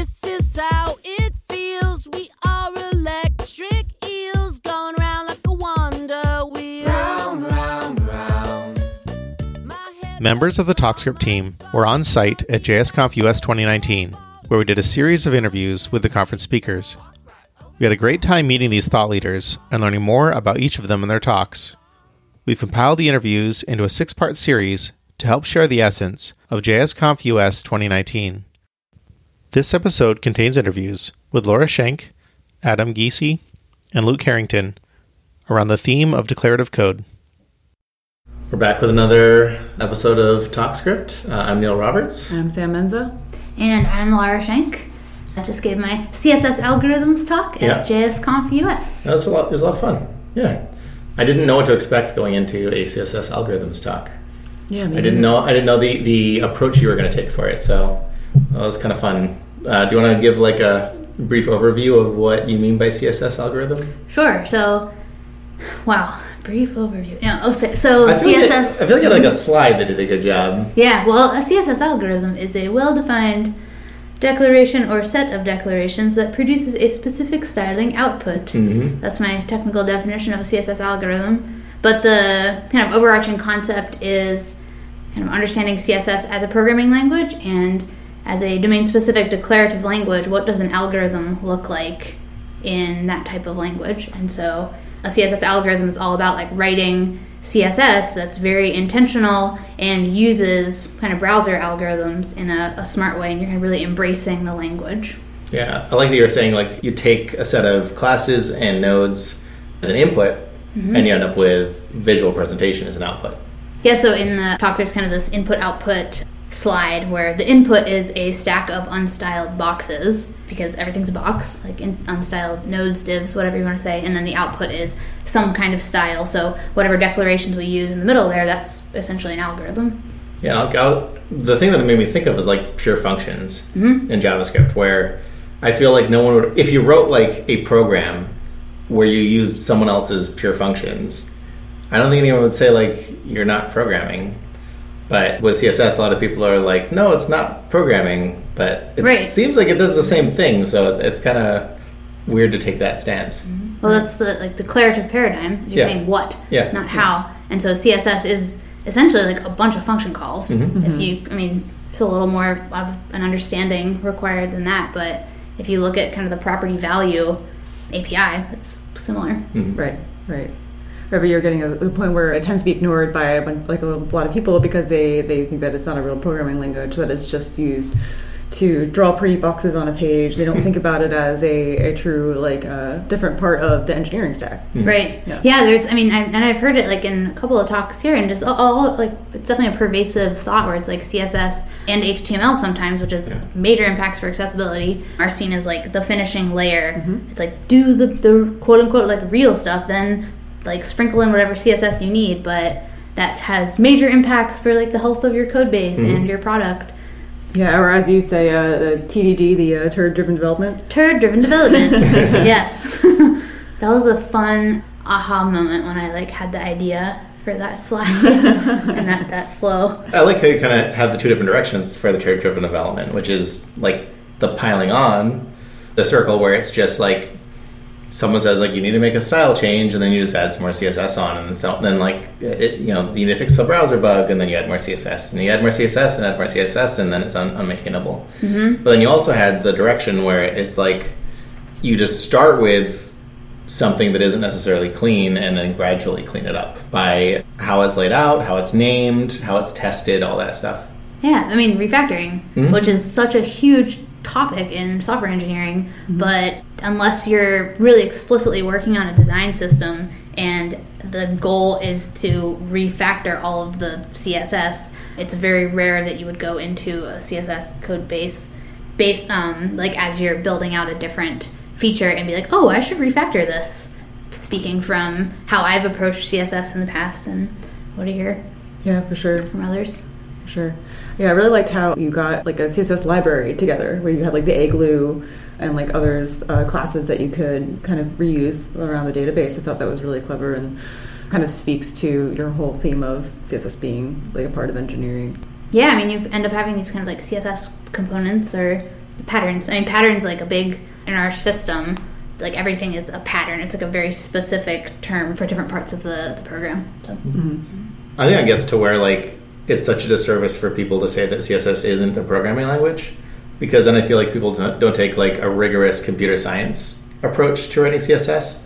This is how it feels. We are electric eels going round like a wonder wheel. Round, round, round. Members of the TalkScript team were on site at JSConf US 2019, where we did a series of interviews with the conference speakers. We had a great time meeting these thought leaders and learning more about each of them and their talks. We've compiled the interviews into a six part series to help share the essence of JSConf US 2019. This episode contains interviews with Lara Schenck, Adam Giese, and Luke Herrington around the theme of declarative code. We're back with another episode of TalkScript. Uh, I'm Neil Roberts. I'm Sam Menza. And I'm Lara Schenck. I just gave my CSS algorithms talk Yeah. at JSConf US. That was a lot. It was a lot of fun. Yeah, I didn't know what to expect going into a CSS algorithms talk. Yeah, I didn't know. I didn't know the the approach you were going to take for it. So that was kind of fun. Uh, do you want to give like a brief overview of what you mean by CSS algorithm? Sure. So, wow, brief overview. No, oh, so, so I feel, like I, I feel like I had like a slide that did a good job. yeah, well, a CSS algorithm is a well-defined declaration or set of declarations that produces a specific styling output. Mm-hmm. That's my technical definition of a CSS algorithm. But the kind of overarching concept is kind of understanding CSS as a programming language and as a domain specific declarative language. What does an algorithm look like in that type of language? And so a CSS algorithm is all about like writing CSS that's very intentional and uses kind of browser algorithms in a, a smart way, and you're kind of really embracing the language. Yeah, I like that you're saying like you take a set of classes and nodes as an input, mm-hmm. and you end up with visual presentation as an output. Yeah, so in the talk, there's kind of this input output slide where the input is a stack of unstyled boxes because everything's a box, like in unstyled nodes, divs, whatever you want to say, and then the output is some kind of style. So whatever declarations we use in the middle there, that's essentially an algorithm. Yeah, I'll, I'll, the thing that it made me think of is like pure functions mm-hmm. in JavaScript, where I feel like no one would, if you wrote like a program where you used someone else's pure functions, I don't think anyone would say like you're not programming. But with CSS, a lot of people are like, no, it's not programming, but it Right. seems like it does the same thing, so it's kind of weird to take that stance. Mm-hmm. Well, that's the like declarative paradigm. Is you're Yeah. saying what, Yeah. not how. And so CSS is essentially like a bunch of function calls. Mm-hmm. If mm-hmm. you, I mean, it's a little more of an understanding required than that. But if you look at kind of the property value API, it's similar. Mm-hmm. Right, right. Right, but you're getting a, a point where it tends to be ignored by a bunch, like a lot of people because they, they think that it's not a real programming language, that it's just used to draw pretty boxes on a page. They don't think about it as a, a true, like, uh, different part of the engineering stack. Right. Yeah. Yeah. There's. I mean, I, and I've heard it like in a couple of talks here, and just all, all like it's definitely a pervasive thought where it's like CSS and HTML sometimes, which is major impacts for accessibility, are seen as like the finishing layer. It's like do the the quote unquote like real stuff, then like sprinkle in whatever CSS you need, but that has major impacts for like the health of your code base and your product. Yeah, or as you say, uh, the TDD, the uh, turd driven development. Turd driven development. yes. that was a fun aha moment when I like had the idea for that slide and that, that flow. I like how you kind of have the two different directions for the turd driven development, which is like the piling on the circle where it's just like someone says like you need to make a style change and then you just add some more css on and so, then like it, you know you need to fix a browser bug and then you add more css and you add more css and add more css and then it's un- unmaintainable. Mm-hmm. But then you also had the direction where it's like you just start with something that isn't necessarily clean and then gradually clean it up by how it's laid out how it's named how it's tested all that stuff. Yeah, I mean, refactoring, mm-hmm. which is such a huge topic in software engineering, mm-hmm. but unless you're really explicitly working on a design system and the goal is to refactor all of the CSS, it's very rare that you would go into a CSS code base based um, like as you're building out a different feature and be like, oh, I should refactor this. Speaking from how I've approached CSS in the past and what do you hear Yeah, for sure. from others? For Sure. Yeah, I really liked how you got like a CSS library together, where you had like the AGLU and like others uh, classes that you could kind of reuse around the database. I thought that was really clever and kind of speaks to your whole theme of CSS being like a part of engineering. Yeah, I mean, you end up having these kind of like CSS components or patterns. I mean, patterns like a big in our system. Like everything is a pattern. It's like a very specific term for different parts of the, the program. So. I think it gets to where like it's such a disservice for people to say that CSS isn't a programming language, because then I feel like people don't, don't take like a rigorous computer science approach to writing CSS,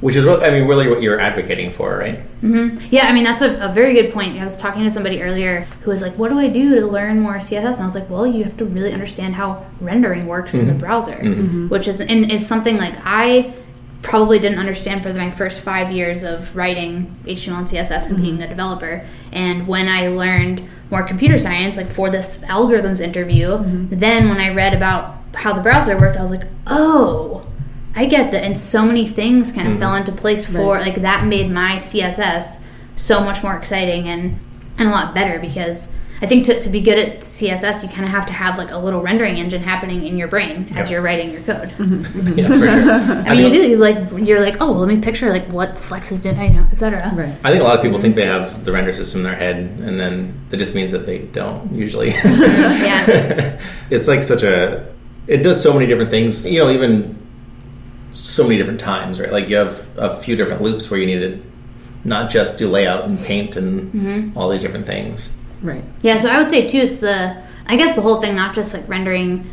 which is what I mean, really what you're advocating for, right? Mm-hmm. Yeah, I mean that's a, a very good point. I was talking to somebody earlier who was like, "What do I do to learn more CSS?" And I was like, "Well, you have to really understand how rendering works in the mm-hmm. browser, mm-hmm. which is and is something like I probably didn't understand for my first five years of writing HTML and CSS and being a developer. And when I learned more computer science, like for this algorithms interview, mm-hmm. then when I read about how the browser worked, I was like, oh, I get that. And so many things kind of mm-hmm. fell into place for like that made my CSS so much more exciting and and a lot better because I think to, to be good at CSS, you kind of have to have like a little rendering engine happening in your brain as Yeah. you're writing your code. Mm-hmm. Mm-hmm. Yeah, for sure. I mean, you do you like you're like, oh, let me picture like what Flex is doing, I know, etc. Right. I think a lot of people think they mm-hmm. have the render system in their head, and then that just means that they don't usually. Yeah. it's like such a. It does so many different things. You know, even so many different times, right? Like you have a few different loops where you need to not just do layout and paint and all these different things. Right. Yeah, so I would say too, it's the I guess the whole thing, not just like rendering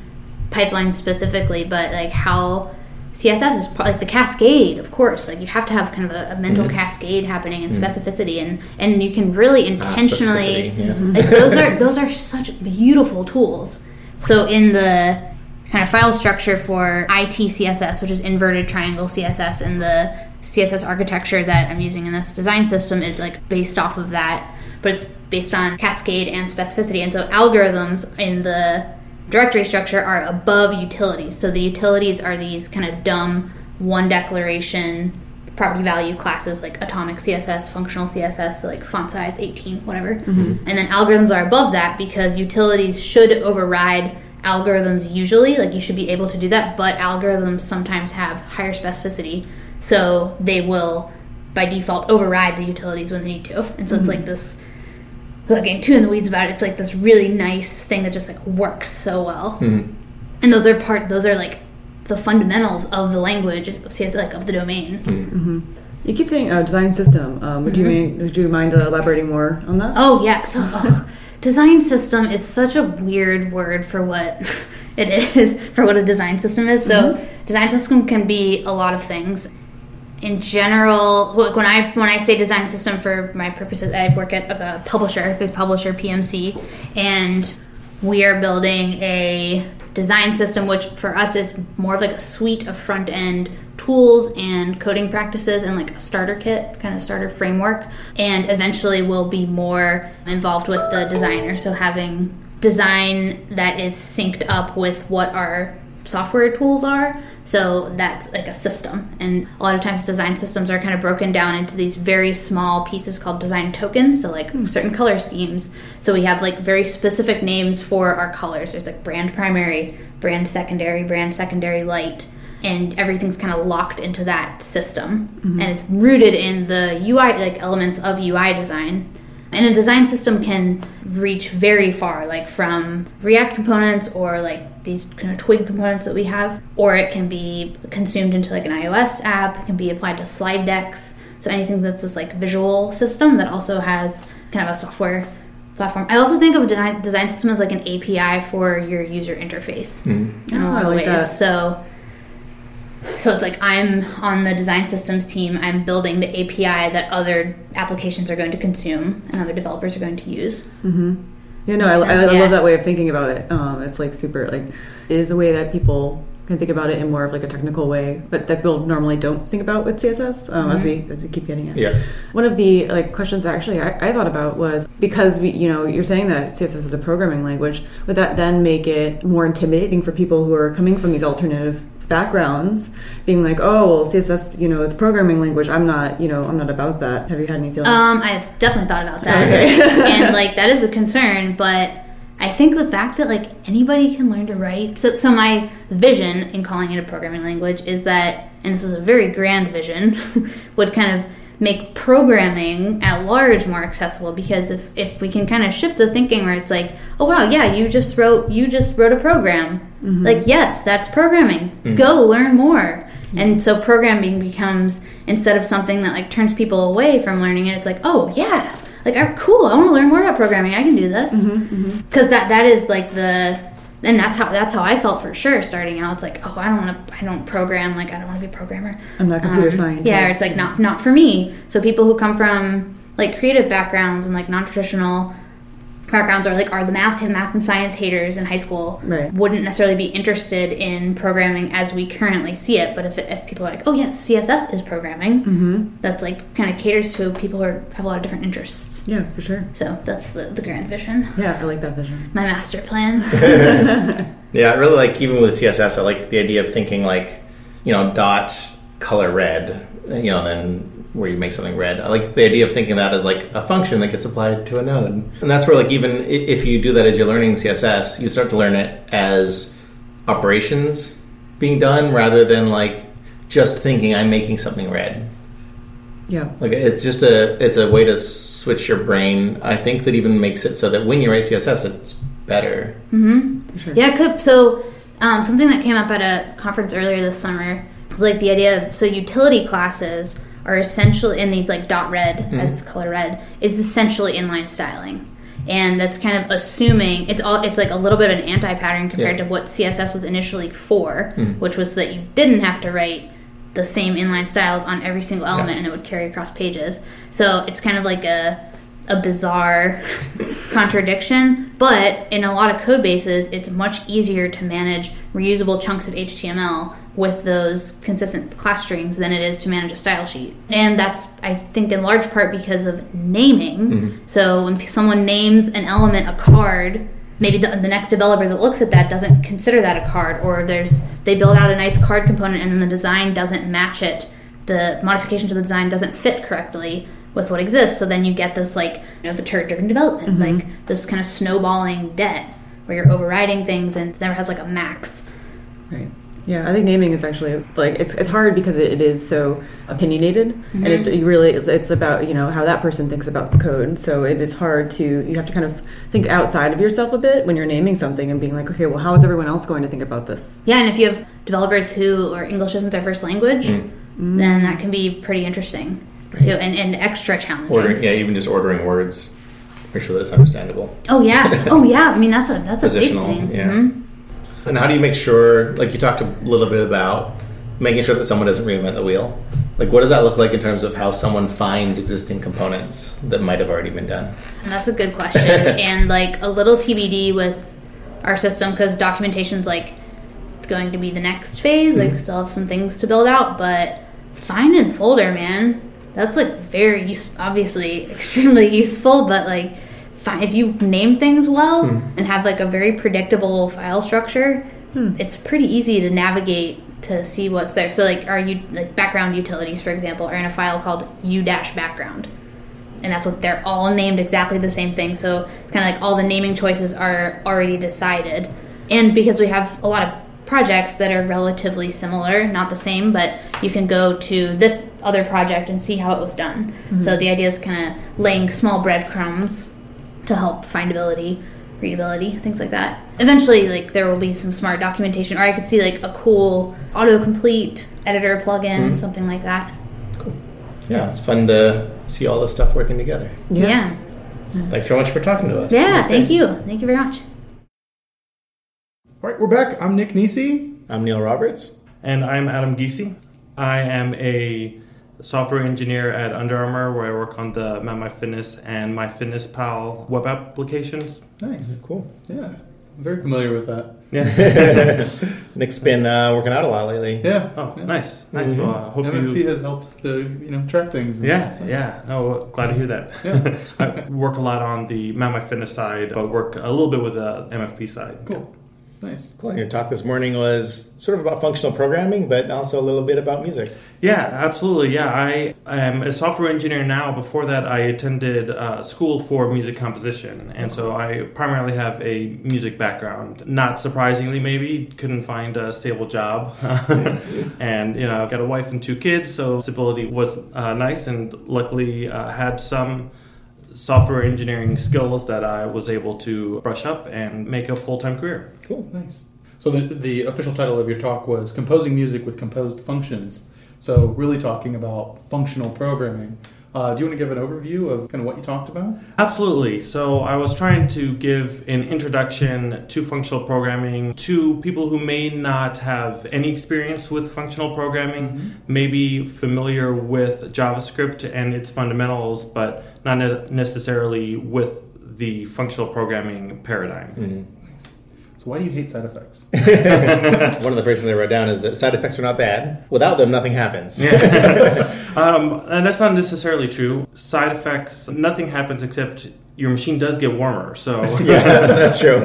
pipelines specifically, but like how CSS is pro- like the cascade. Of course, like you have to have kind of a, a mental cascade happening and specificity, and and you can really Ah, intentionally specificity, yeah. like those are those are such beautiful tools. So in the kind of file structure for ITCSS, which is inverted triangle CSS, and the CSS architecture that I'm using in this design system is like based off of that, but it's based on cascade and specificity. And so algorithms in the directory structure are above utilities. So the utilities are these kind of dumb one declaration property value classes like atomic css functional css like font size 18 whatever. Mm-hmm. And then algorithms are above that because utilities should override algorithms usually. Like you should be able to do that but algorithms sometimes have higher specificity. So they will by default override the utilities when they need to. And so it's mm-hmm. like this without getting too in the weeds about it it's like this really nice thing that just like works so well and those are part those are like the fundamentals of the language of CS like of the domain You keep saying uh, design system. Um, would you mean? Would you mind uh, elaborating more on that? Oh yeah, so ugh, design system is such a weird word for what it is for what a design system is. So design system can be a lot of things. In general, when I when I say design system for my purposes, I work at a publisher, big publisher, PMC, and we are building a design system, which for us is more of like a suite of front end tools and coding practices and like a starter kit, kind of starter framework. And eventually we'll be more involved with the designer. So having design that is synced up with what our software tools are. So that's like a system. And a lot of times design systems are kind of broken down into these very small pieces called design tokens. So like hmm. certain color schemes. So we have like very specific names for our colors. There's like brand primary, brand secondary, brand secondary light. And everything's kind of locked into that system. Mm-hmm. And it's rooted in the UI like elements of UI design. And a design system can reach very far, like from React components or like these kind of twig components that we have, or it can be consumed into like an iOS app, it can be applied to slide decks. So anything that's this like visual system that also has kind of a software platform. I also think of design, design system as like an API for your user interface hmm. in a Oh, lot ah, I of like ways. that. So so it's like I'm on the design systems team. I'm building the API that other applications are going to consume and other developers are going to use. Yeah, no, I, I, sense, I yeah. love that way of thinking about it. Um, it's like super, like, it is a way that people can think about it in more of like a technical way, but that people normally don't think about with CSS. Um, As we as we keep getting it. Yeah. One of the like questions that actually I, I thought about was because we, you know, you're saying that CSS is a programming language. Would that then make it more intimidating for people who are coming from these alternative backgrounds, being like, oh, well, CSS, you know, it's programming language. I'm not, you know, I'm not about that. Have you had any feelings? Um, I've definitely thought about that, Okay. and like that is a concern. But I think the fact that like anybody can learn to write. So, so my vision in calling it a programming language is that, and this is a very grand vision, would kind of make programming at large more accessible because if, if we can kind of shift the thinking where it's like oh wow yeah you just wrote you just wrote a program. Mm-hmm. Like yes that's programming. Mm. Go learn more. Mm-hmm. And so programming becomes instead of something that like turns people away from learning it it's like oh yeah like oh, cool i want to learn more about programming i can do this. Mm-hmm, because that that is like the and that's how that's how I felt for sure starting out. It's like, oh, I don't want to, I don't program. Like, I don't want to be a programmer. I'm not a computer Um, scientist. Yeah, it's like not not for me. So people who come from like creative backgrounds and like non traditional backgrounds or like are the math and math and science haters in high school Right. wouldn't necessarily be interested in programming as we currently see it. But if if people are like, oh yes, CSS is programming, Mm-hmm. that's like kind of caters to people who are, have a lot of different interests. Yeah, for sure. So that's the the grand vision, Yeah, I like that vision. my master plan. Yeah, I really like even with CSS. I like the idea of thinking like, you know, dot color red. You know, and then where you make something red. I like the idea of thinking that as like a function that gets applied to a node, and that's where like even if you do that as you're learning CSS, you start to learn it as operations being done rather than like just thinking I'm making something red. Yeah. Like it's just a it's a way to switch your brain. I think that even makes it so that when you write CSS, it's better. Yeah, it could. So, um, something that came up at a conference earlier this summer was like the idea of so utility classes are essentially in these like dot red mm-hmm. as color red is essentially inline styling. And that's kind of assuming it's all it's like a little bit of an anti pattern compared Yeah. to what CSS was initially for, mm-hmm. which was that you didn't have to write the same inline styles on every single element and it would carry across pages. So it's kind of like a a bizarre contradiction, but in a lot of code bases, it's much easier to manage reusable chunks of HTML with those consistent class strings than it is to manage a style sheet. And that's, I think, in large part because of naming. Mm-hmm. So when someone names an element a card, maybe the, the next developer that looks at that doesn't consider that a card, or there's they build out a nice card component and then the design doesn't match it. The modification to the design doesn't fit correctly with what exists. So then you get this like you know the turd driven development, mm-hmm. like this kind of snowballing debt where you're overriding things and it never has like a max. Right. Yeah, I think naming is actually like it's it's hard because it, it is so opinionated, and it's mm-hmm. you really it's, it's about you know how that person thinks about the code. So it is hard to you have to kind of think outside of yourself a bit when you're naming something and being like, okay, well, how is everyone else going to think about this? Yeah, and if you have developers who or English isn't their first language, mm. Mm. then that can be pretty interesting too, and, and extra challenging. Ordering, yeah, even just ordering words, make sure that it's understandable. Oh yeah, oh yeah. I mean that's a that's a big thing. yeah. Mhm. And how do you make sure, like you talked a little bit about, making sure that someone doesn't reinvent the wheel? Like, what does that look like in terms of how someone finds existing components that might have already been done? And that's a good question. and like a little TBD with our system because documentation's like going to be the next phase. Like still have some things to build out, but find and folder, man. That's like very use obviously extremely useful, but like fi- if you name things well hmm. and have like a very predictable file structure, hmm. it's pretty easy to navigate to see what's there. So like are you like background utilities, for example, are in a file called u dash background and that's what they're all named exactly the same thing. So it's kind of like all the naming choices are already decided. And because we have a lot of projects that are relatively similar, not the same, but you can go to this other project and see how it was done. So mm-hmm. the idea is kind of laying small breadcrumbs to help findability, readability, things like that. Eventually, like there will be some smart documentation, or I could see like a cool autocomplete editor plugin, mm-hmm. something like that. Cool. Yeah, it's fun to see all this stuff working together. yeah. Thanks so much for talking to us. Yeah, thank great. you. Thank you very much. All right, we're back. I'm Nick Nisi. I'm Neil Roberts. And I'm Adam Giese. I am a software engineer at Under Armour, where I work on the MapMyFitness and MyFitnessPal web applications. Nice, cool. Yeah, I'm very familiar with that. Yeah. Nick's been uh, working out a lot lately. Yeah. Oh, yeah. nice, nice. Well, I hope MFP you. has helped to you know track things. and Yeah, that's- that's- yeah. Oh, well, glad to hear that. Yeah. I work a lot on the MapMyFitness side, but work a little bit with the MFP side. Cool. Nice. Cool. Your talk this morning was sort of about functional programming, but also a little bit about music. Yeah, absolutely. Yeah, I am a software engineer now. Before that, I attended uh, school for music composition, and so I primarily have a music background. Not surprisingly, maybe couldn't find a stable job, and you know, I've got a wife and two kids, so stability was uh, nice, and luckily uh, had some software engineering skills that I was able to brush up and make a full time career. Cool. Nice. So the, the official title of your talk was Composing Music with Composed Functions. So really talking about functional programming. Uh, do you want to give an overview of kind of what you talked about? Absolutely. So I was trying to give an introduction to functional programming to people who may not have any experience with functional programming, mm-hmm. maybe familiar with JavaScript and its fundamentals, but not necessarily with the functional programming paradigm. Mm-hmm. So why do you hate side effects? One of the phrases I wrote down is that side effects are not bad. Without them, nothing happens. um, and that's not necessarily true. Side effects, nothing happens except your machine does get warmer. So yeah, that's true.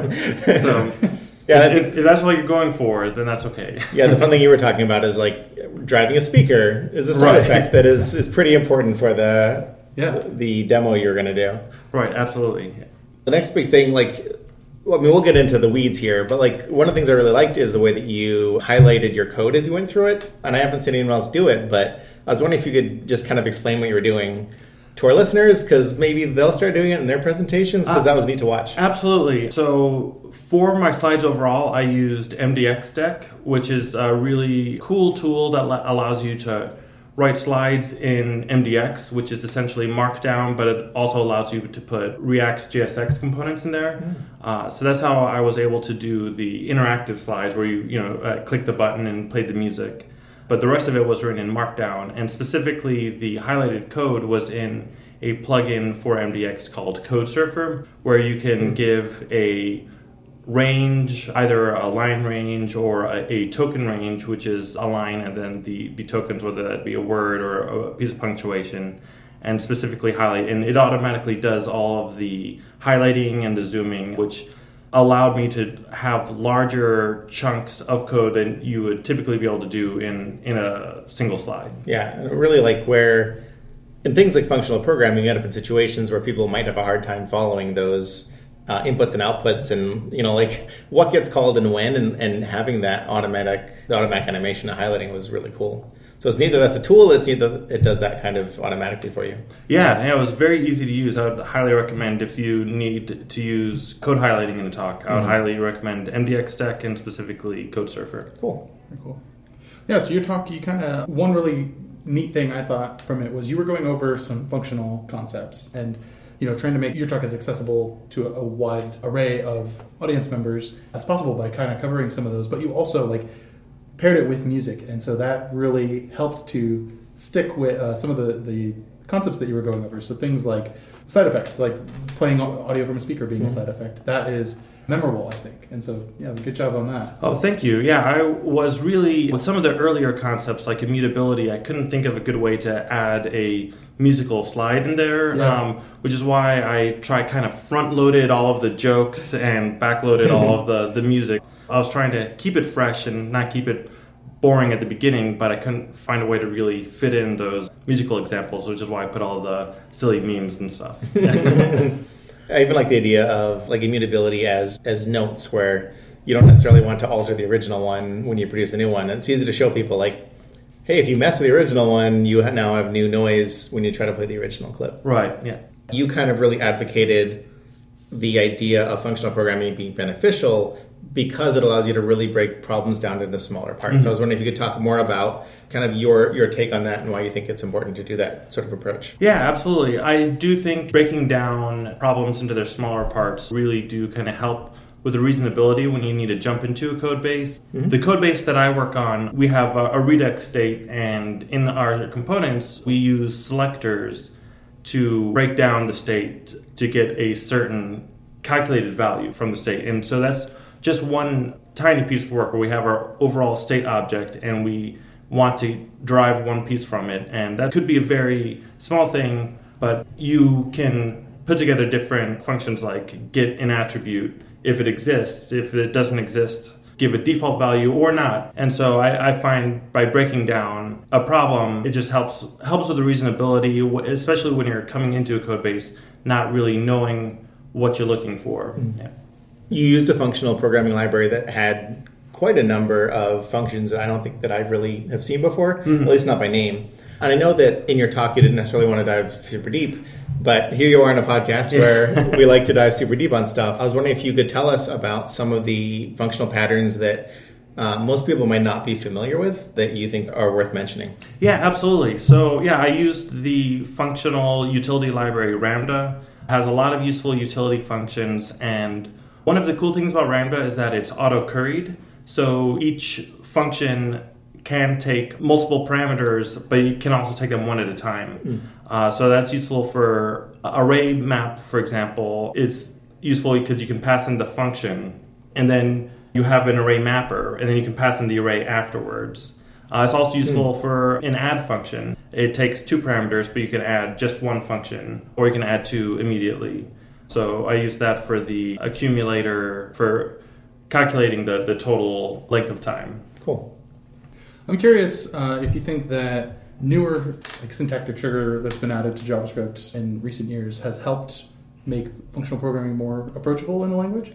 so yeah, if, think, if, that's what you're going for, then that's okay. yeah, the fun thing you were talking about is like driving a speaker is a side right. effect that is is pretty important for the yeah. the, the demo you're going to do. Right. Absolutely. The next big thing, like well, I mean, we'll get into the weeds here, but like one of the things I really liked is the way that you highlighted your code as you went through it. And I haven't seen anyone else do it, but I was wondering if you could just kind of explain what you were doing to our listeners because maybe they'll start doing it in their presentations because uh, that was neat to watch. Absolutely. So for my slides overall, I used MDX Deck, which is a really cool tool that allows you to write slides in MDX, which is essentially Markdown, but it also allows you to put React JSX components in there. Mm. Uh, so that's how I was able to do the interactive slides where you you know uh, click the button and play the music. But the rest of it was written in Markdown, and specifically the highlighted code was in a plugin for MDX called CodeSurfer, where you can mm. give a range, either a line range or a, a, token range, which is a line and then the, the tokens, whether that be a word or a piece of punctuation, and specifically highlight. And it automatically does all of the highlighting and the zooming, which allowed me to have larger chunks of code than you would typically be able to do in, in a single slide. Yeah, really like where in things like functional programming, you end up in situations where people might have a hard time following those uh, inputs and outputs and you know like what gets called and when and, and having that automatic automatic animation and highlighting was really cool. So it's neither that's a tool it's neither it does that kind of automatically for you. Yeah, yeah it was very easy to use. I would highly recommend if you need to use code highlighting in a talk i would mm-hmm. highly recommend MDXDeck and specifically CodeSurfer. Cool. Very cool. Yeah so your talk you kind of one really neat thing i thought from it was you were going over some functional concepts and you know, trying to make your talk as accessible to a, wide array of audience members as possible by kind of covering some of those. But you also like paired it with music, and so that really helped to stick with uh, some of the the concepts that you were going over. So things like side effects, like playing audio from a speaker being mm-hmm. a side effect, that is memorable, I think. And so, yeah, good job on that. Oh, thank you. Yeah, I was really, with some of the earlier concepts like immutability, I couldn't think of a good way to add a musical slide in there, yeah. um, which is why I try kind of front loaded all of the jokes and back loaded all of the, the music. I was trying to keep it fresh and not keep it boring at the beginning, but I couldn't find a way to really fit in those musical examples, which is why I put all the silly memes and stuff. I even like the idea of like immutability as as notes where you don't necessarily want to alter the original one when you produce a new one. It's easy to show people like, hey, if you mess with the original one, you now have new noise when you try to play the original clip. Right. Yeah. You kind of really advocated the idea of functional programming being beneficial because it allows you to really break problems down into smaller parts. Mm-hmm. So I was wondering if you could talk more about kind of your your take on that and why you think it's important to do that sort of approach. Yeah, absolutely. I do think breaking down problems into their smaller parts really do kind of help with the reasonability when you need to jump into a code base. Mm-hmm. The code base that I work on, we have a, a Redux state, and in our components, we use selectors to break down the state to get a certain calculated value from the state. And so that's just one tiny piece of work where we have our overall state object and we want to drive one piece from it. And that could be a very small thing, but you can put together different functions like get an attribute if it exists. If it doesn't exist, give a default value or not. And so I, I find by breaking down a problem, it just helps helps with the reasonability, especially when you're coming into a code base not really knowing what you're looking for. Mm-hmm. Yeah. You used a functional programming library that had quite a number of functions that I don't think that I really have seen before, at least not by name. And I know that in your talk you didn't necessarily want to dive super deep, but here you are in a podcast where we like to dive super deep on stuff. I was wondering if you could tell us about some of the functional patterns that uh, most people might not be familiar with that you think are worth mentioning. Yeah, absolutely. So, yeah, I used the functional utility library Ramda. Has a lot of useful utility functions, and one of the cool things about Ramda is that it's auto curried. So each function can take multiple parameters, but you can also take them one at a time. Uh, so that's useful for array map, for example. Is useful because you can pass in the function, and then you have an array mapper, and then you can pass in the array afterwards. Uh, it's also useful for an add function. It takes two parameters, but you can add just one function, or you can add two immediately. So I use that for the accumulator for calculating the, the total length of time. Cool. I'm curious uh, if you think that newer like syntactic sugar that's been added to JavaScript in recent years has helped make functional programming more approachable in the language.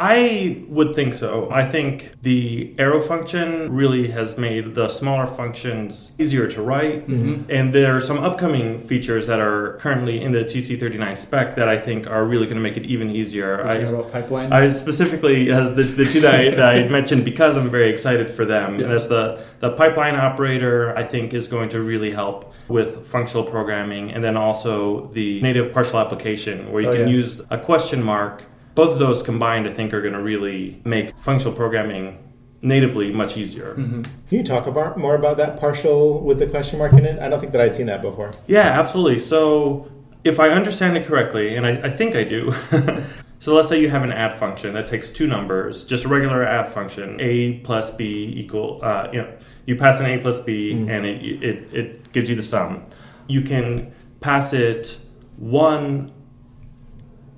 I would think so. I think the arrow function really has made the smaller functions easier to write. And there are some upcoming features that are currently in the TC39 spec that I think are really going to make it even easier. I, about pipeline. I specifically uh, the, the two that I, that I mentioned because I'm very excited for them. Yeah. And that's the the pipeline operator. I think is going to really help with functional programming, and then also the native partial application where you Oh, can yeah. use a question mark. Both of those combined, I think, are going to really make functional programming natively much easier. Mm-hmm. Can you talk about more about that partial with the question mark in it? I don't think that I'd seen that before. Yeah, absolutely. So, if I understand it correctly, and I, I think I do, so let's say you have an add function that takes two numbers, just a regular add function, a plus b equal, uh, you know, you pass an a plus b, and it, it it gives you the sum. You can pass it one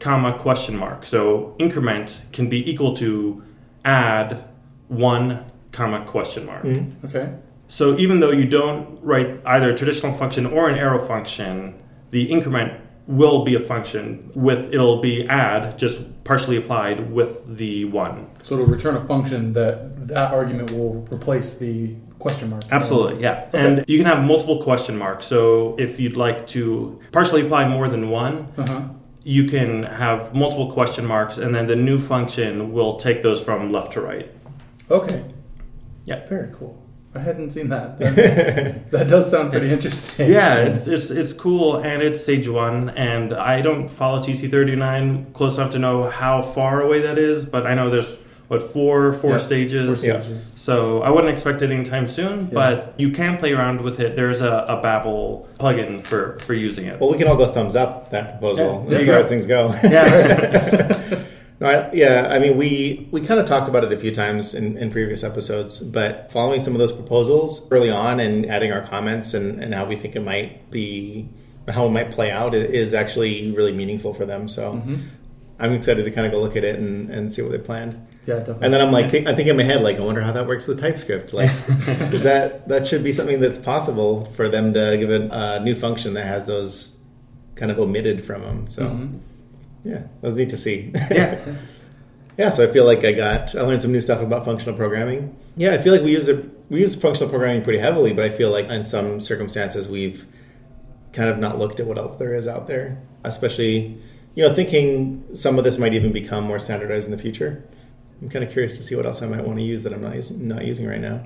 comma question mark. So increment can be equal to add one comma question mark. okay. So even though you don't write either a traditional function or an arrow function, the increment will be a function with it'll be add just partially applied with the one. So it'll return a function that that argument will replace the question mark. Absolutely, yeah. And you can have multiple question marks. So if you'd like to partially apply more than one, Uh-huh. You can have multiple question marks and then the new function will take those from left to right. Okay. Yeah. Very cool. I hadn't seen that. That, that does sound pretty interesting. Yeah, it's, it's it's cool and it's Stage One, and I don't follow TC thirty nine close enough to know how far away that is, but I know there's what four four Yeah, stages. four stages. So I wouldn't expect it anytime soon, Yeah. but you can play around with it. There's a, a Babel plugin for for using it. Well, we can all go thumbs up that proposal Yeah, there as you far go. as things go. Yeah, No, I, yeah, I mean, we we kind of talked about it a few times in, in previous episodes, but following some of those proposals early on and adding our comments and, and how we think it might be, how it might play out is actually really meaningful for them. So Mm-hmm. I'm excited to kind of go look at it and, and see what they planned. Yeah, definitely. And then I'm like, I think in my head, like, I wonder how that works with TypeScript. Like, is that that should be something that's possible for them to give a, a new function that has those kind of omitted from them. So, Mm-hmm. yeah, that was neat to see. yeah, yeah, so I feel like I got I learned some new stuff about functional programming. Yeah, I feel like we use a, we use functional programming pretty heavily, but I feel like in some circumstances we've kind of not looked at what else there is out there, especially you know thinking some of this might even become more standardized in the future. I'm kind of curious to see what else I might want to use that I'm not using, not using right now.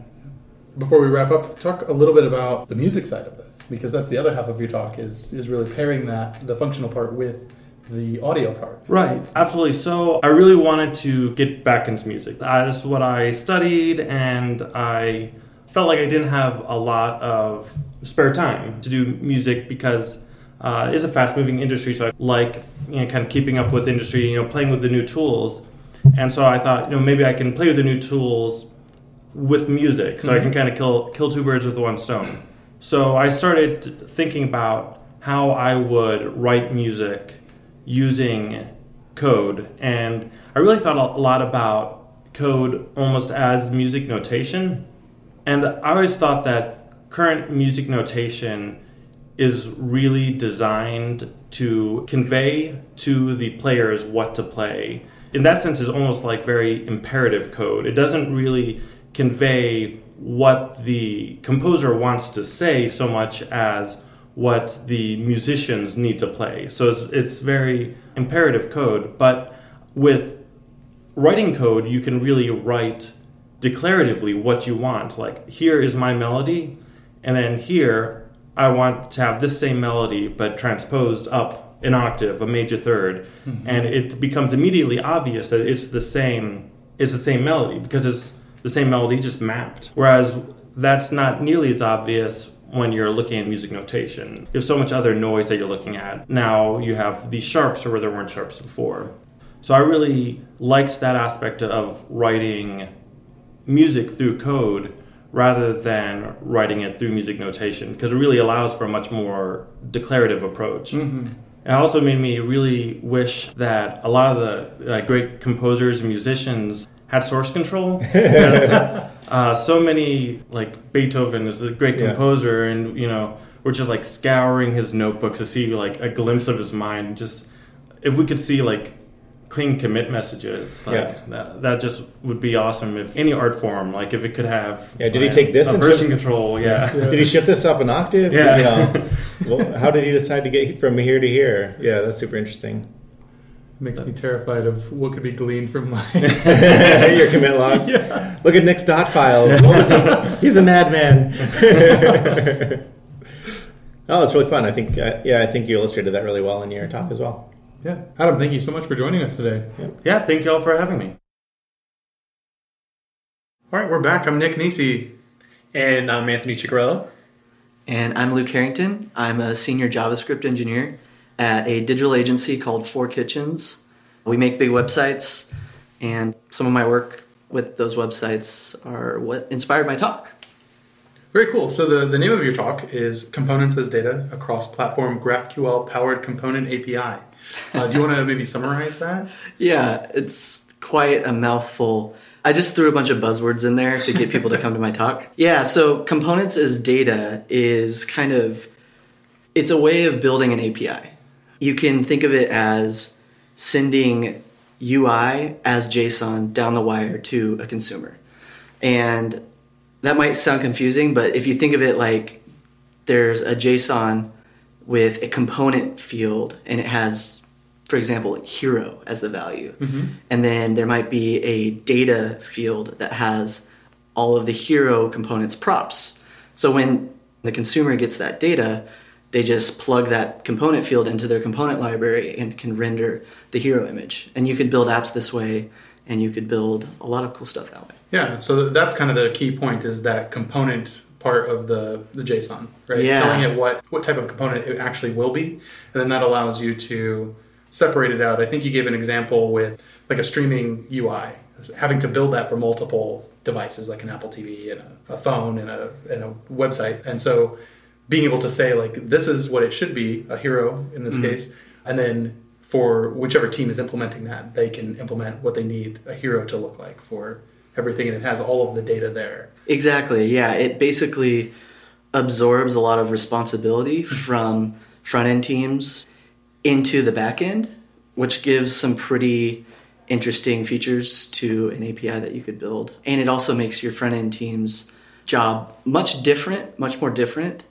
Before we wrap up, talk a little bit about the music side of this, because that's the other half of your talk is is really pairing that the functional part with the audio part. Right, absolutely. So I really wanted to get back into music. Uh, this is what I studied, and I felt like I didn't have a lot of spare time to do music because uh, it is a fast-moving industry. So I like you know, kind of keeping up with industry, you know, playing with the new tools. And so I thought, you know, maybe I can play with the new tools with music, so I can mm-hmm. kind of kill kill two birds with one stone. So I started thinking about how I would write music using code. And I really thought a lot about code almost as music notation. And I always thought that current music notation is really designed to convey to the players what to play. In that sense, is almost like very imperative code. It doesn't really convey what the composer wants to say so much as what the musicians need to play. So it's, it's very imperative code. But with writing code, you can really write declaratively what you want. Like, here is my melody, and then here I want to have this same melody but transposed up an octave, a major 3rd Mm-hmm. and it becomes immediately obvious that it's the same. It's the same melody because it's the same melody just mapped. Whereas that's not nearly as obvious when you're looking at music notation. There's so much other noise that you're looking at. Now you have these sharps where there weren't sharps before. So I really liked that aspect of writing music through code rather than writing it through music notation because it really allows for a much more declarative approach. It also made me really wish that a lot of the uh, great composers and musicians had source control. Because, uh, so many, like Beethoven is a great Yeah. composer, and you know, we're just like scouring his notebooks to see like a glimpse of his mind. Just if we could see like clean commit messages, like Yeah. that, that just would be awesome. If any art form, like if it could have, Yeah, did he take this a version shift- control? Yeah. Did he shift this up an octave? Yeah. You know, well, how did he decide to get from here to here? Yeah, that's super interesting. makes me terrified of what could be gleaned from my. Your commit logs. yeah. Look at Nick's dot files. What was he- He's a madman. oh, it's really fun. I think, uh, yeah, I think you illustrated that really well in your talk as well. Yeah. Adam, thank you so much for joining us today. yeah. Thank you all for having me. All right, we're back. I'm Nick Nisi. And I'm Anthony Ciccarello. And I'm Luke Herrington. I'm a senior JavaScript engineer at a digital agency called Four Kitchens. We make big websites, and some of my work with those websites are what inspired my talk. Very cool. So the, the name of your talk is Components as Data Across Platform GraphQL Powered Component API. Uh, do you want to maybe summarize that? Yeah, it's quite a mouthful. I just threw a bunch of buzzwords in there to get people to come to my talk. Yeah, so components as data is kind of it's a way of building an API. You can think of it as sending UI as JSON down the wire to a consumer. And that might sound confusing, but if you think of it like there's a JSON with a component field and it has, for example, hero as the value. Mm-hmm. And then there might be a data field that has all of the hero components props. So when the consumer gets that data, they just plug that component field into their component library and can render the hero image. And you could build apps this way, and you could build a lot of cool stuff that way. Yeah, so that's kind of the key point is that component part of the, the JSON, right? Yeah. Telling it what, what type of component it actually will be. And then that allows you to separate it out. I think you gave an example with like a streaming UI, having to build that for multiple devices like an Apple TV and a, a phone and a, and a website. And so being able to say like this is what it should be, a hero in this mm-hmm. case, and then for whichever team is implementing that, they can implement what they need a hero to look like for everything, and it has all of the data there. Exactly. Yeah. It basically absorbs a lot of responsibility from front end teams into the backend, which gives some pretty interesting features to an API that you could build. And it also makes your front end team's job much different, much more different.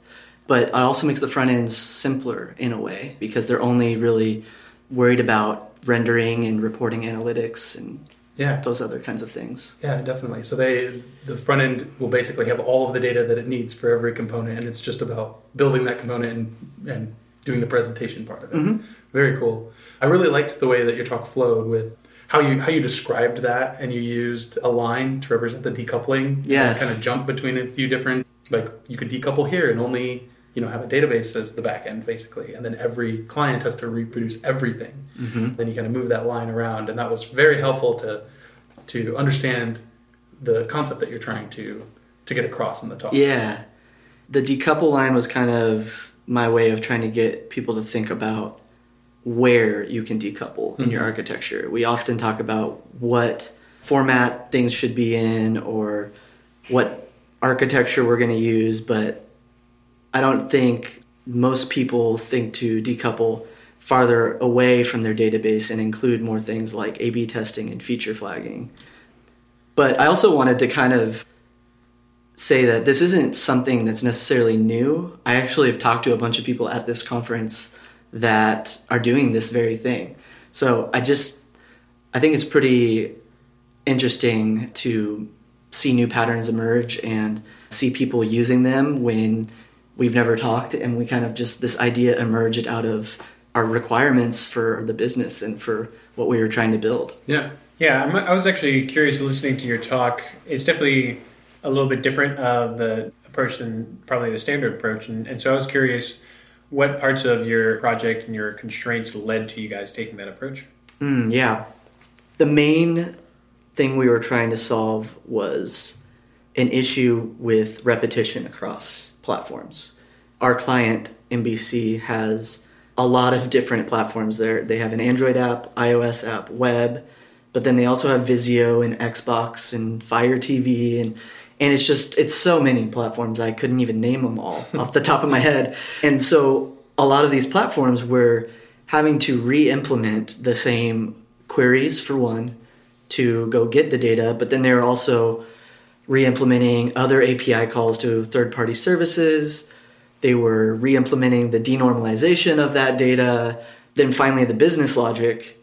But it also makes the front ends simpler in a way because they're only really worried about rendering and reporting analytics and Yeah, those other kinds of things. yeah, definitely. So they the front end will basically have all of the data that it needs for every component, and it's just about building that component and and doing the presentation part of it. Mm-hmm. Very cool. I really liked the way that your talk flowed with how you how you described that, and you used a line to represent the decoupling. Yes. kind of jump between a few different like you could decouple here and only you know have a database as the back end basically and then every client has to reproduce everything mm-hmm. then you kind of move that line around and that was very helpful to to understand the concept that you're trying to to get across in the talk Yeah. The decouple line was kind of my way of trying to get people to think about where you can decouple in your mm-hmm. architecture. We often talk about what format things should be in or what architecture we're going to use, but I don't think most people think to decouple farther away from their database and include more things like A B testing and feature flagging. But I also wanted to kind of say that this isn't something that's necessarily new. I actually have talked to a bunch of people at this conference that are doing this very thing. So I just I think it's pretty interesting to see new patterns emerge and see people using them when we've never talked and we kind of just this idea emerged out of our requirements for the business and for what we were trying to build. Yeah. Yeah, I'm, I was actually curious listening to your talk. It's definitely a little bit different of the approach than probably the standard approach, and, and so I was curious what parts of your project and your constraints led to you guys taking that approach. Mm, yeah. The main thing we were trying to solve was an issue with repetition across platforms. Our client, NBC, has a lot of different platforms there. They have an Android app, iOS app, web, but then they also have Vizio and Xbox and Fire TV and and it's just it's so many platforms I couldn't even name them all off the top of my head. And so a lot of these platforms were having to re-implement the same queries for one to go get the data, but then they were also re-implementing other API calls to third-party services. They were re-implementing the denormalization of that data, then finally the business logic.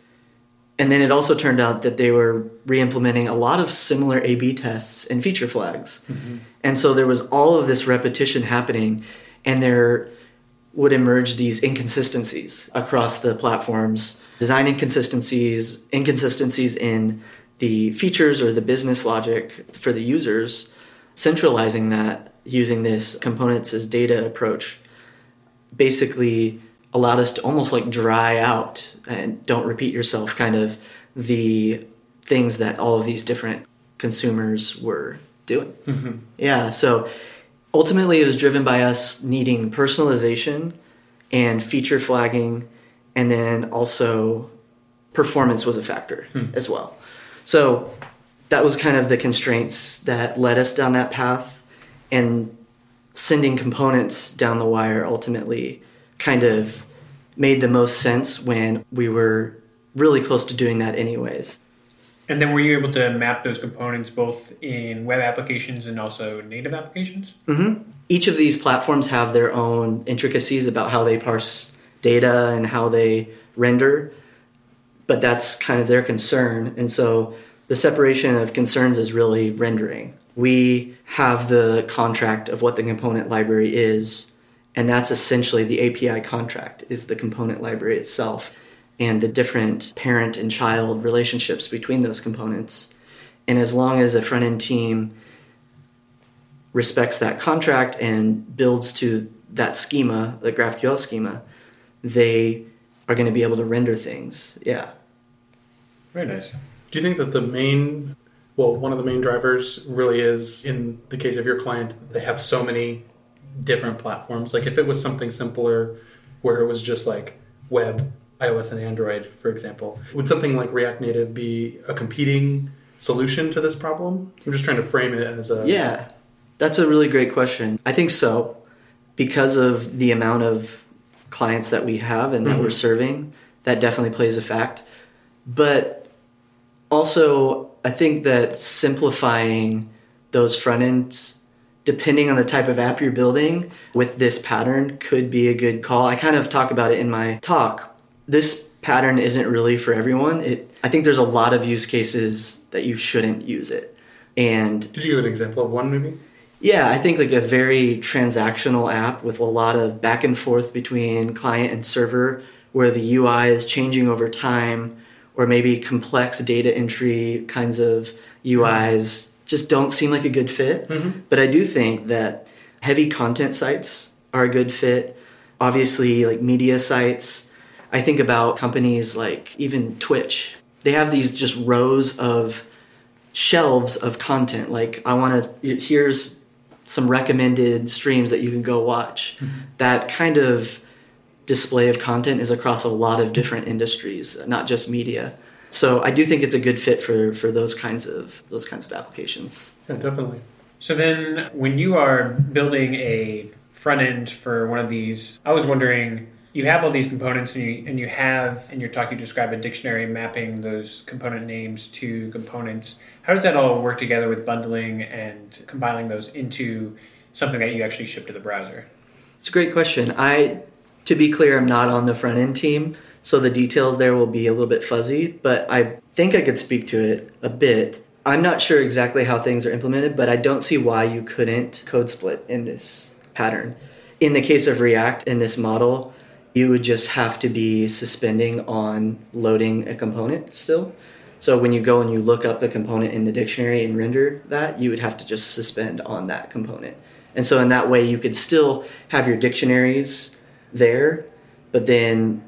And then it also turned out that they were re-implementing a lot of similar A/B tests and feature flags. Mm-hmm. And so there was all of this repetition happening, and there would emerge these inconsistencies across the platforms, design inconsistencies, inconsistencies in the features or the business logic for the users, centralizing that using this components as data approach basically allowed us to almost like dry out and don't repeat yourself kind of the things that all of these different consumers were doing. Mm-hmm. Yeah, so ultimately it was driven by us needing personalization and feature flagging and then also performance was a factor hmm. as well. So that was kind of the constraints that led us down that path and sending components down the wire ultimately kind of made the most sense when we were really close to doing that anyways. And then were you able to map those components both in web applications and also native applications? Mm-hmm. each of these platforms have their own intricacies about how they parse data and how they render but that's kind of their concern and so the separation of concerns is really rendering we have the contract of what the component library is and that's essentially the api contract is the component library itself and the different parent and child relationships between those components and as long as a front end team respects that contract and builds to that schema, the GraphQL schema, they are going to be able to render things. Yeah. Very nice. Do you think that the main, well, one of the main drivers really is in the case of your client, they have so many different platforms? Like if it was something simpler where it was just like web, iOS, and Android, for example, would something like React Native be a competing solution to this problem? I'm just trying to frame it as a. Yeah. That's a really great question. I think so. Because of the amount of clients that we have and that we're mm-hmm. serving, that definitely plays a fact. But also, I think that simplifying those front ends, depending on the type of app you're building, with this pattern could be a good call. I kind of talk about it in my talk. This pattern isn't really for everyone. It, I think there's a lot of use cases that you shouldn't use it. And Could you give an example of one, maybe? yeah, I think like a very transactional app with a lot of back and forth between client and server where the UI is changing over time or maybe complex data entry kinds of UIs just don't seem like a good fit. Mm-hmm. But I do think that heavy content sites are a good fit. Obviously, like media sites. I think about companies like even Twitch. They have these just rows of shelves of content. Like I want to here's some recommended streams that you can go watch. Mm-hmm. That kind of display of content is across a lot of different industries, not just media. So I do think it's a good fit for, for those kinds of those kinds of applications. Yeah, definitely. So then, when you are building a front end for one of these, I was wondering, you have all these components, and you and you have in your talk you describe a dictionary mapping those component names to components. How does that all work together with bundling and compiling those into something that you actually ship to the browser? It's a great question. I, to be clear, I'm not on the front end team, so the details there will be a little bit fuzzy, but I think I could speak to it a bit. I'm not sure exactly how things are implemented, but I don't see why you couldn't code split in this pattern. In the case of React, in this model, you would just have to be suspending on loading a component still. So when you go and you look up the component in the dictionary and render that, you would have to just suspend on that component. And so in that way, you could still have your dictionaries there, but then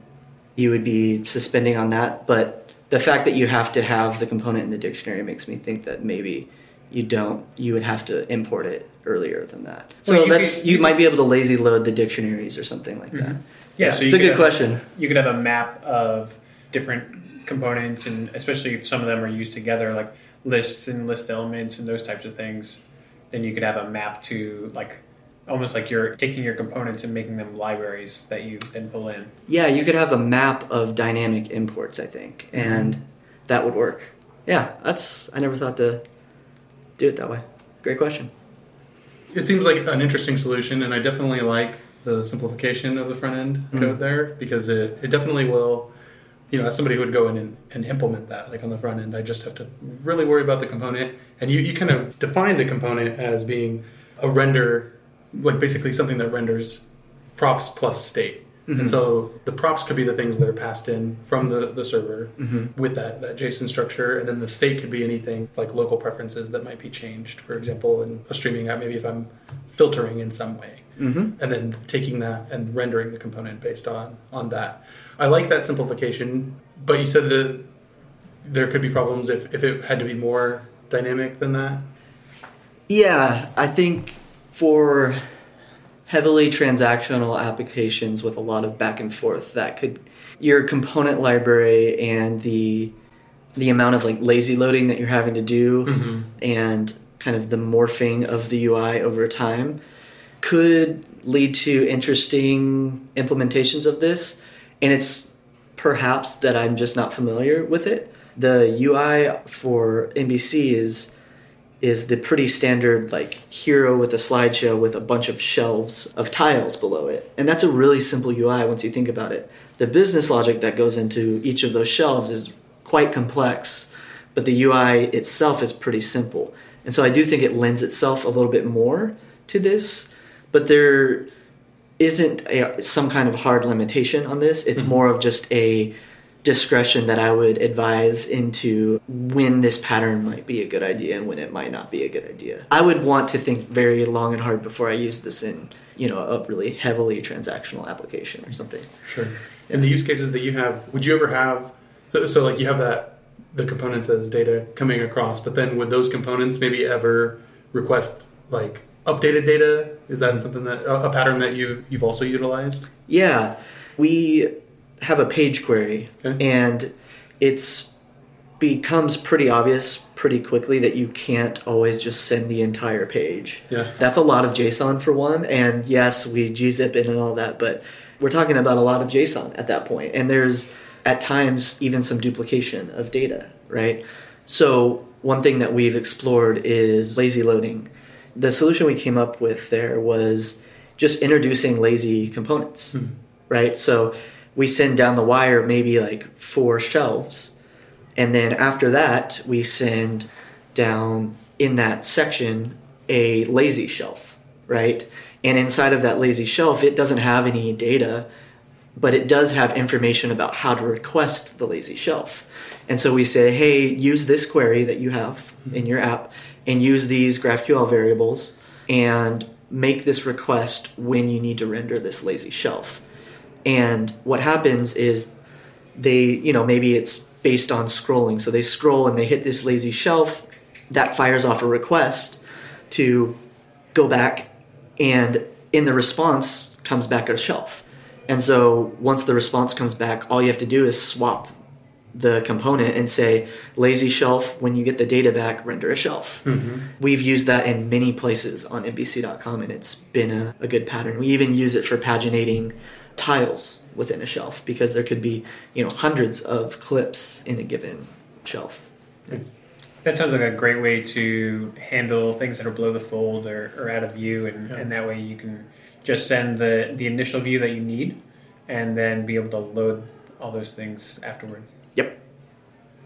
you would be suspending on that. But the fact that you have to have the component in the dictionary makes me think that maybe you don't. You would have to import it earlier than that. So Well, you that's could- you, you might be able to lazy load the dictionaries or something like that. Mm-hmm. Yeah, so it's a good have- question. You could have a map of different components, and especially if some of them are used together, like lists and list elements and those types of things. Then you could have a map to like almost like you're taking your components and making them libraries that you then pull in. Yeah, you could have a map of dynamic imports, I think, mm-hmm. and that would work. Yeah, that's I never thought to do it that way. Great question. It seems like an interesting solution, and I definitely like the simplification of the front end mm-hmm. code there because it, it definitely will. You know, as somebody who would go in and, and implement that, like on the front end, I just have to really worry about the component. And you, you kind of defined a component as being a render, like basically something that renders props plus state. And so the props could be the things that are passed in from the, the server with that, that JSON structure. And then the state could be anything like local preferences that might be changed. For example, in a streaming app, maybe if I'm filtering in some way. Mm-hmm. And then taking that and rendering the component based on, on that. I like that simplification, but you said that there could be problems if, if it had to be more dynamic than that. Yeah, I think for heavily transactional applications with a lot of back and forth, that could your component library and the the amount of like lazy loading that you're having to do mm-hmm. and kind of the morphing of the UI over time could lead to interesting implementations of this. And it's perhaps that I'm just not familiar with it. The UI for NBC is is the pretty standard like hero with a slideshow with a bunch of shelves of tiles below it. And that's a really simple UI once you think about it. The business logic that goes into each of those shelves is quite complex, but the UI itself is pretty simple. And so I do think it lends itself a little bit more to this, but there isn't a, some kind of hard limitation on this. It's mm-hmm. more of just a discretion that I would advise into when this pattern might be a good idea and when it might not be a good idea. I would want to think very long and hard before I use this in, you know, a really heavily transactional application or something. Sure. And the use cases that you have, would you ever have so, so like you have that the components as data coming across, but then would those components maybe ever request like updated data? Is that something that a, a pattern that you you've also utilized? Yeah, we have a page query, Okay. and it's becomes pretty obvious pretty quickly that you can't always just send the entire page. Yeah. That's a lot of JSON for one, and yes, we gzip it and all that, but we're talking about a lot of JSON at that point, and there's at times even some duplication of data, right? So one thing that we've explored is lazy loading. The solution we came up with there was just introducing lazy components, hmm. right? So we send down the wire maybe like four shelves, and then after that we send down in that section a lazy shelf, right? And inside of that lazy shelf, it doesn't have any data, but it does have information about how to request the lazy shelf. And so we say, hey, use this query that you have in your app and use these GraphQL variables and make this request when you need to render this lazy shelf. And what happens is they, you know, maybe it's based on scrolling. So they scroll and they hit this lazy shelf, that fires off a request to go back and in the response comes back a shelf. And so once the response comes back, all you have to do is swap the component and say lazy shelf when you get the data back render a shelf mm-hmm. we've used that in many places on nbc.com and it's been a, a good pattern we even use it for paginating tiles within a shelf because there could be you know hundreds of clips in a given shelf That sounds like a great way to handle things that are below the fold or, or out of view, and, Yeah. and that way you can just send the, the initial view that you need and then be able to load all those things afterward. yep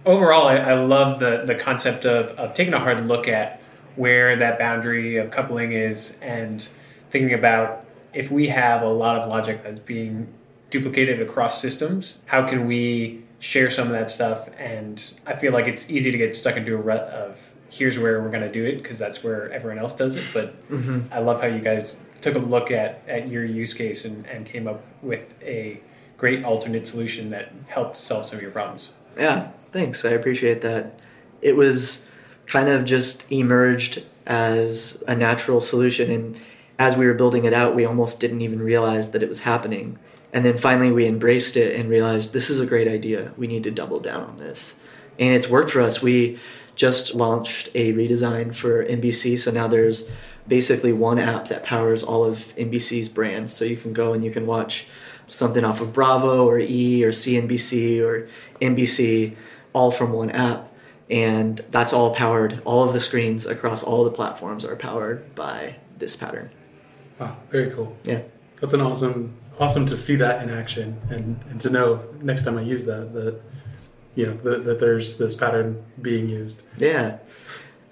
Overall, I, I love the, the concept of, of taking a hard look at where that boundary of coupling is and thinking about if we have a lot of logic that's being duplicated across systems, how can we share some of that stuff? And I feel like it's easy to get stuck into a rut of here's where we're going to do it because that's where everyone else does it. But mm-hmm. I love how you guys took a look at, at your use case and, and came up with a great alternate solution that helped solve some of your problems. Yeah, thanks. I appreciate that. It was kind of just emerged as a natural solution. And as we were building it out, we almost didn't even realize that it was happening. And then finally, we embraced it and realized this is a great idea. We need to double down on this. And it's worked for us. We just launched a redesign for NBC. So now there's basically one app that powers all of NBC's brands. So you can go and you can watch something off of Bravo or E or CNBC or NBC all from one app. And that's all powered, all of the screens across all the platforms are powered by this pattern. Wow, very cool. Yeah. That's an awesome, awesome to see that in action and, and to know next time I use that that you know that, that there's this pattern being used. Yeah.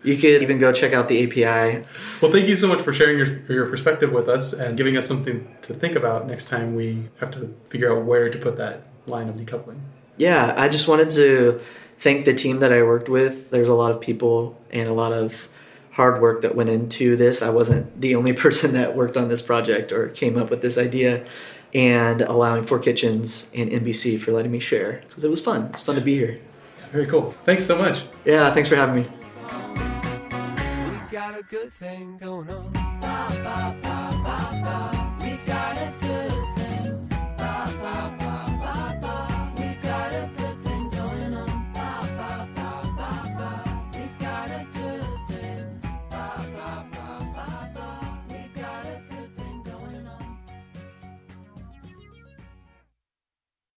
You could even go check out the API. Well, thank you so much for sharing your your perspective with us and giving us something to think about next time we have to figure out where to put that line of decoupling. Yeah, I just wanted to thank the team that I worked with. There's a lot of people and a lot of hard work that went into this. I wasn't the only person that worked on this project or came up with this idea. And allowing Four Kitchens and NBC for letting me share because it was fun. It's fun to be here. Very cool. Thanks so much. Yeah, thanks for having me. We got a good thing going on.